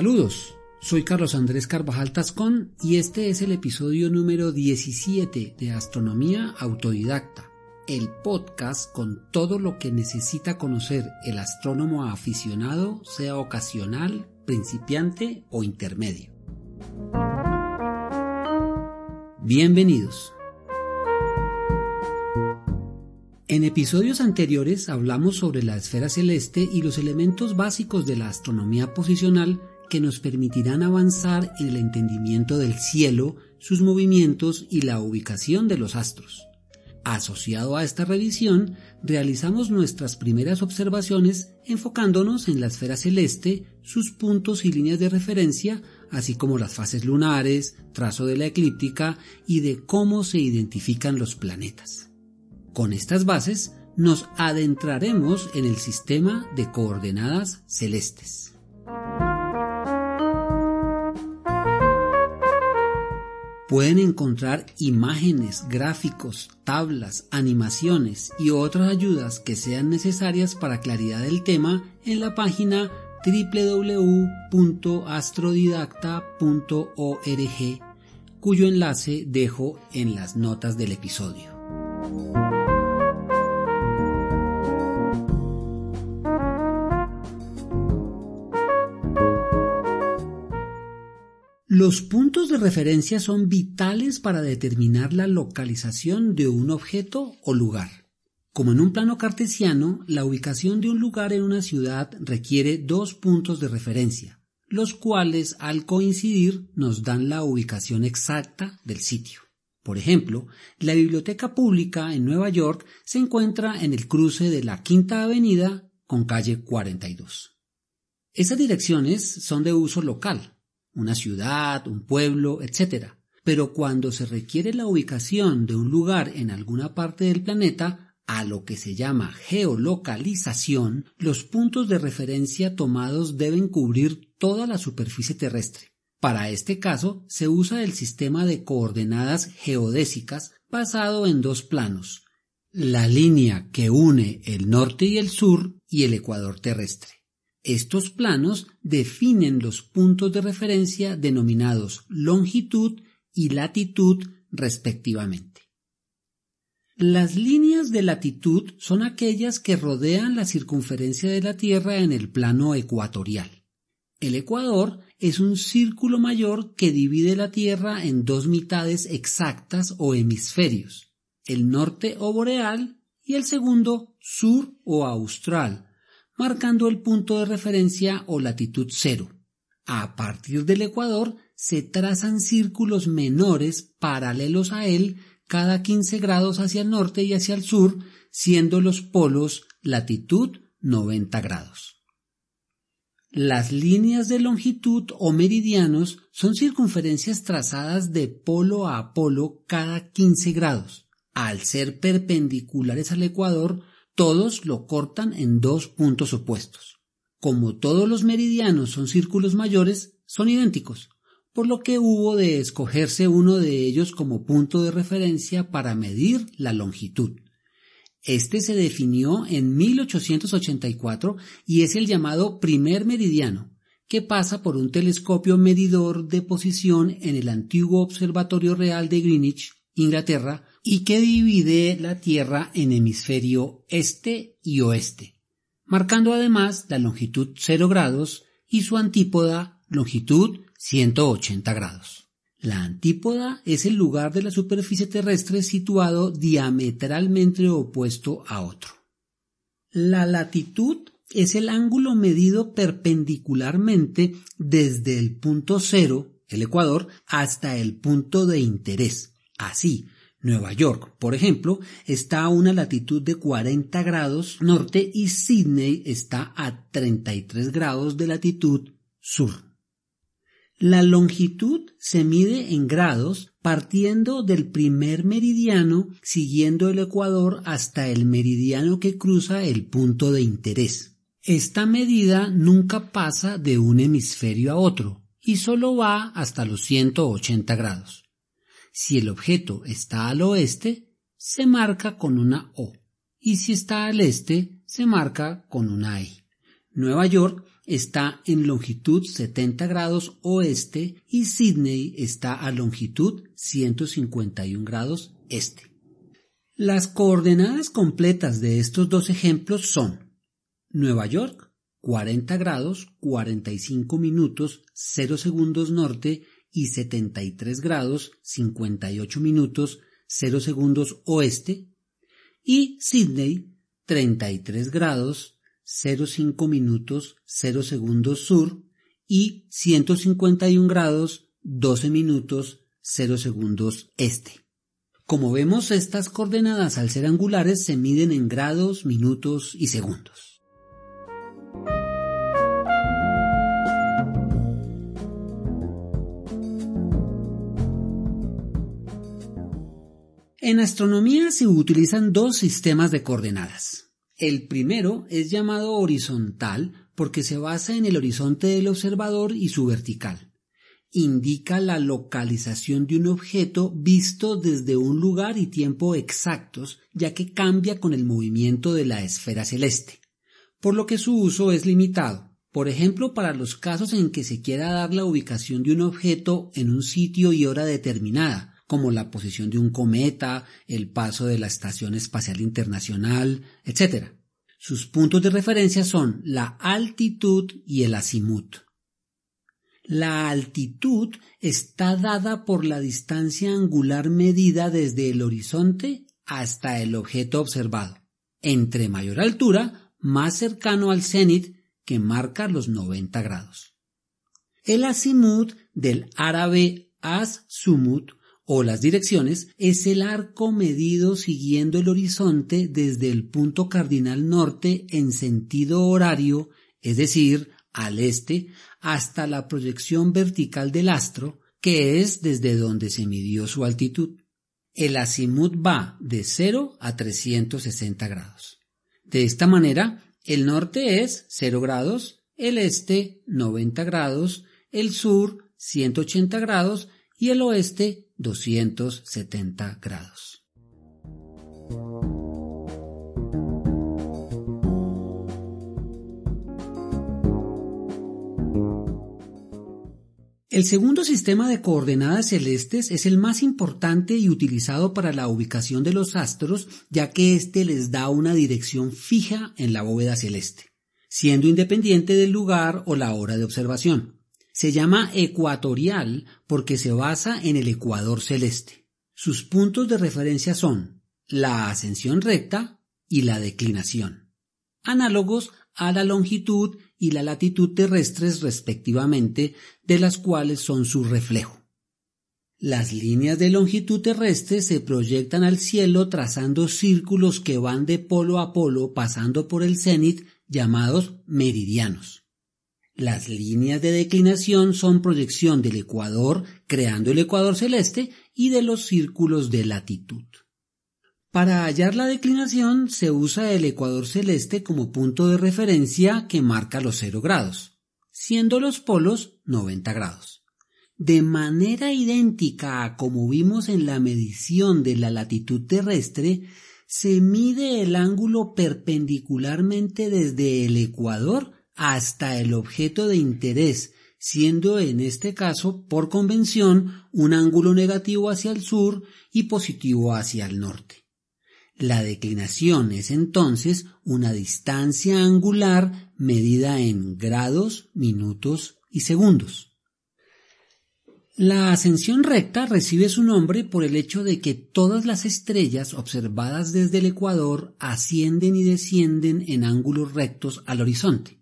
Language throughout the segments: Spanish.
Saludos, soy Carlos Andrés Carvajal Tascón y este es el episodio número 17 de Astronomía Autodidacta, el podcast con todo lo que necesita conocer el astrónomo aficionado, sea ocasional, principiante o intermedio. Bienvenidos. En episodios anteriores hablamos sobre la esfera celeste y los elementos básicos de la astronomía posicional que nos permitirán avanzar en el entendimiento del cielo, sus movimientos y la ubicación de los astros. Asociado a esta revisión, realizamos nuestras primeras observaciones enfocándonos en la esfera celeste, sus puntos y líneas de referencia, así como las fases lunares, trazo de la eclíptica y de cómo se identifican los planetas. Con estas bases nos adentraremos en el sistema de coordenadas celestes. Pueden encontrar imágenes, gráficos, tablas, animaciones y otras ayudas que sean necesarias para claridad del tema en la página www.astrodidacta.org cuyo enlace dejo en las notas del episodio. Los puntos de referencia son vitales para determinar la localización de un objeto o lugar. Como en un plano cartesiano, la ubicación de un lugar en una ciudad requiere dos puntos de referencia, los cuales al coincidir nos dan la ubicación exacta del sitio. Por ejemplo, la biblioteca pública en Nueva York se encuentra en el cruce de la Quinta Avenida con calle 42. Esas direcciones son de uso local, una ciudad, un pueblo, etc. Pero cuando se requiere la ubicación de un lugar en alguna parte del planeta, a lo que se llama geolocalización, los puntos de referencia tomados deben cubrir toda la superficie terrestre. Para este caso se usa el sistema de coordenadas geodésicas basado en dos planos, la línea que une el norte y el sur y el ecuador terrestre. Estos planos definen los puntos de referencia denominados longitud y latitud respectivamente. Las líneas de latitud son aquellas que rodean la circunferencia de la Tierra en el plano ecuatorial. El ecuador es un círculo mayor que divide la Tierra en dos mitades exactas o hemisferios, el norte o boreal y el segundo sur o austral, marcando el punto de referencia o latitud cero. A partir del ecuador se trazan círculos menores paralelos a él cada 15 grados hacia el norte y hacia el sur, siendo los polos latitud 90 grados. Las líneas de longitud o meridianos son circunferencias trazadas de polo a polo cada 15 grados. Al ser perpendiculares al ecuador, todos lo cortan en dos puntos opuestos. Como todos los meridianos son círculos mayores, son idénticos, por lo que hubo de escogerse uno de ellos como punto de referencia para medir la longitud. Este se definió en 1884 y es el llamado primer meridiano, que pasa por un telescopio medidor de posición en el antiguo Observatorio Real de Greenwich, Inglaterra, y que divide la Tierra en hemisferio este y oeste, marcando además la longitud 0 grados y su antípoda longitud 180 grados. La antípoda es el lugar de la superficie terrestre situado diametralmente opuesto a otro. La latitud es el ángulo medido perpendicularmente desde el punto cero, el ecuador, hasta el punto de interés. Así, Nueva York, por ejemplo, está a una latitud de 40 grados norte y Sydney está a 33 grados de latitud sur. La longitud se mide en grados partiendo del primer meridiano siguiendo el ecuador hasta el meridiano que cruza el punto de interés. Esta medida nunca pasa de un hemisferio a otro y solo va hasta los 180 grados. Si el objeto está al oeste, se marca con una O, y si está al este, se marca con una I. Nueva York está en longitud 70 grados oeste y Sydney está a longitud 151 grados este. Las coordenadas completas de estos dos ejemplos son Nueva York 40 grados 45 minutos 0 segundos norte y 73 grados 58 minutos 0 segundos oeste y Sydney 33 grados 05 minutos 0 segundos sur y 151 grados 12 minutos 0 segundos este. Como vemos, estas coordenadas al ser angulares se miden en grados, minutos y segundos. En astronomía se utilizan dos sistemas de coordenadas. El primero es llamado horizontal porque se basa en el horizonte del observador y su vertical. Indica la localización de un objeto visto desde un lugar y tiempo exactos, ya que cambia con el movimiento de la esfera celeste, por lo que su uso es limitado. Por ejemplo, para los casos en que se quiera dar la ubicación de un objeto en un sitio y hora determinada, como la posición de un cometa, el paso de la Estación Espacial Internacional, etc. Sus puntos de referencia son la altitud y el azimut. La altitud está dada por la distancia angular medida desde el horizonte hasta el objeto observado. Entre mayor altura, más cercano al cenit, que marca los 90 grados. El azimut del árabe az-sumut o las direcciones es el arco medido siguiendo el horizonte desde el punto cardinal norte en sentido horario, es decir, al este, hasta la proyección vertical del astro, que es desde donde se midió su altitud. El azimut va de 0 a 360 grados. De esta manera, el norte es 0 grados, el este 90 grados, el sur 180 grados y el oeste 270 grados. El segundo sistema de coordenadas celestes es el más importante y utilizado para la ubicación de los astros, ya que éste les da una dirección fija en la bóveda celeste, siendo independiente del lugar o la hora de observación. Se llama ecuatorial porque se basa en el ecuador celeste. Sus puntos de referencia son la ascensión recta y la declinación, análogos a la longitud y la latitud terrestres respectivamente, de las cuales son su reflejo. Las líneas de longitud terrestre se proyectan al cielo trazando círculos que van de polo a polo pasando por el cenit llamados meridianos. Las líneas de declinación son proyección del ecuador, creando el ecuador celeste, y de los círculos de latitud. Para hallar la declinación se usa el ecuador celeste como punto de referencia que marca los 0 grados, siendo los polos 90 grados. De manera idéntica a como vimos en la medición de la latitud terrestre, se mide el ángulo perpendicularmente desde el ecuador hasta el objeto de interés, siendo en este caso, por convención, un ángulo negativo hacia el sur y positivo hacia el norte. La declinación es entonces una distancia angular medida en grados, minutos y segundos. La ascensión recta recibe su nombre por el hecho de que todas las estrellas observadas desde el ecuador ascienden y descienden en ángulos rectos al horizonte.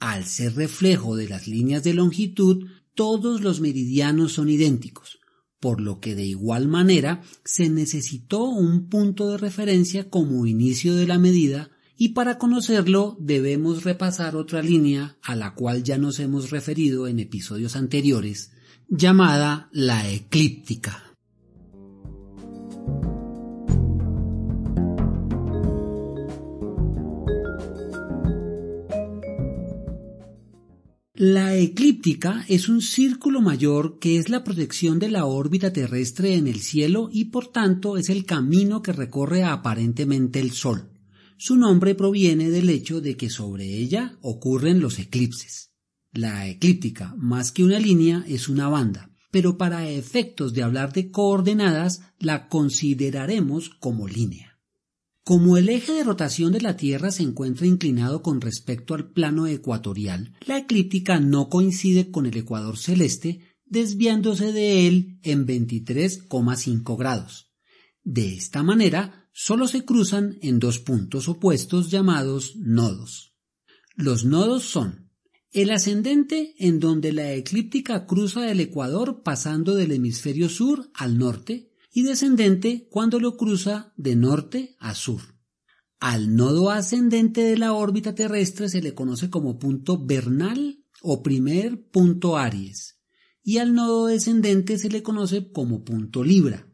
Al ser reflejo de las líneas de longitud, todos los meridianos son idénticos, por lo que de igual manera se necesitó un punto de referencia como inicio de la medida y para conocerlo debemos repasar otra línea a la cual ya nos hemos referido en episodios anteriores, llamada la eclíptica. La eclíptica es un círculo mayor que es la proyección de la órbita terrestre en el cielo y por tanto es el camino que recorre aparentemente el Sol. su nombre proviene del hecho de que sobre ella ocurren los eclipses. La eclíptica, más que una línea, es una banda, pero para efectos de hablar de coordenadas la consideraremos como línea. Como el eje de rotación de la Tierra se encuentra inclinado con respecto al plano ecuatorial, la eclíptica no coincide con el ecuador celeste, desviándose de él en 23,5 grados. De esta manera, solo se cruzan en dos puntos opuestos llamados nodos. Los nodos son el ascendente en donde la eclíptica cruza el ecuador pasando del hemisferio sur al norte y descendente cuando lo cruza de norte a sur. Al nodo ascendente de la órbita terrestre se le conoce como punto vernal o primer punto Aries y al nodo descendente se le conoce como punto Libra.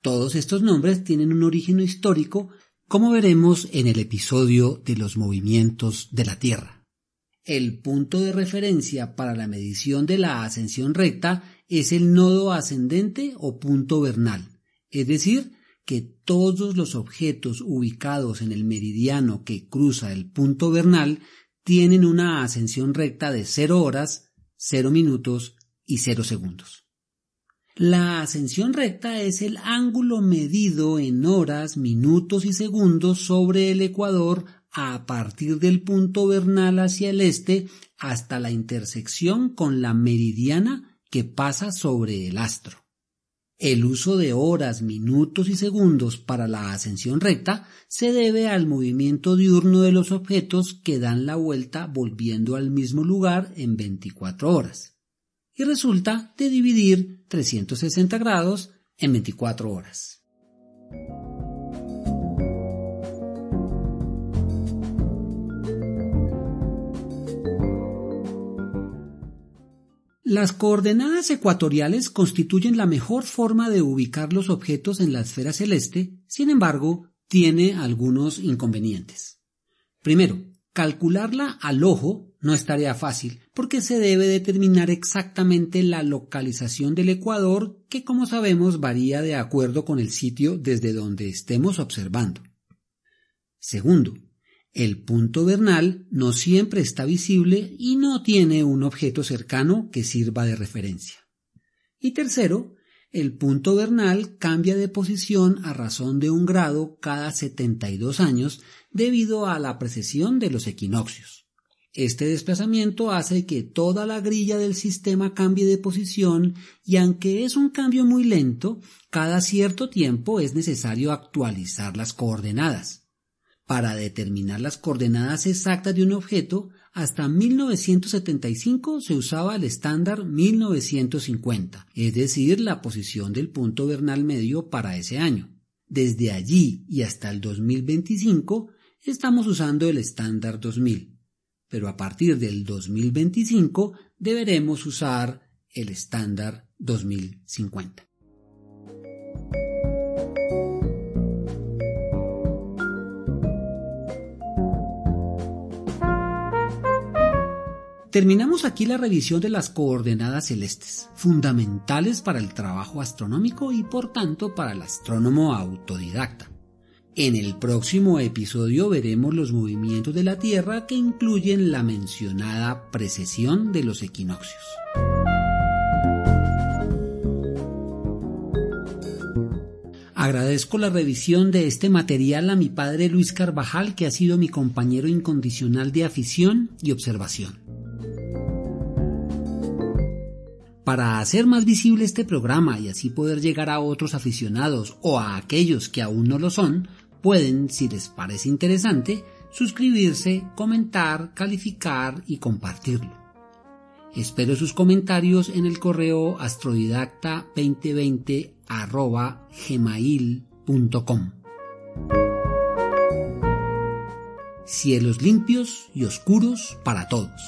Todos estos nombres tienen un origen histórico, como veremos en el episodio de los movimientos de la Tierra. El punto de referencia para la medición de la ascensión recta es el nodo ascendente o punto vernal, es decir, que todos los objetos ubicados en el meridiano que cruza el punto vernal tienen una ascensión recta de 0 horas, 0 minutos y 0 segundos. La ascensión recta es el ángulo medido en horas, minutos y segundos sobre el ecuador a partir del punto vernal hacia el este hasta la intersección con la meridiana que pasa sobre el astro. El uso de horas, minutos y segundos para la ascensión recta se debe al movimiento diurno de los objetos que dan la vuelta volviendo al mismo lugar en 24 horas. Y resulta de dividir 360 grados en 24 horas. Las coordenadas ecuatoriales constituyen la mejor forma de ubicar los objetos en la esfera celeste, sin embargo, tiene algunos inconvenientes. Primero, calcularla al ojo no es tarea fácil, porque se debe determinar exactamente la localización del ecuador, que como sabemos varía de acuerdo con el sitio desde donde estemos observando. Segundo, el punto vernal no siempre está visible y no tiene un objeto cercano que sirva de referencia. Y tercero, el punto vernal cambia de posición a razón de un grado cada 72 años debido a la precesión de los equinoccios. Este desplazamiento hace que toda la grilla del sistema cambie de posición y aunque es un cambio muy lento, cada cierto tiempo es necesario actualizar las coordenadas. Para determinar las coordenadas exactas de un objeto, hasta 1975 se usaba el estándar 1950, es decir, la posición del punto vernal medio para ese año. Desde allí y hasta el 2025 estamos usando el estándar 2000, pero a partir del 2025 deberemos usar el estándar 2050. Terminamos aquí la revisión de las coordenadas celestes, fundamentales para el trabajo astronómico y por tanto para el astrónomo autodidacta. En el próximo episodio veremos los movimientos de la Tierra que incluyen la mencionada precesión de los equinoccios. Agradezco la revisión de este material a mi padre Luis Carvajal, que ha sido mi compañero incondicional de afición y observación. Para hacer más visible este programa y así poder llegar a otros aficionados o a aquellos que aún no lo son, pueden, si les parece interesante, suscribirse, comentar, calificar y compartirlo. Espero sus comentarios en el correo astrodidacta2020 gmail.com. Cielos limpios y oscuros para todos.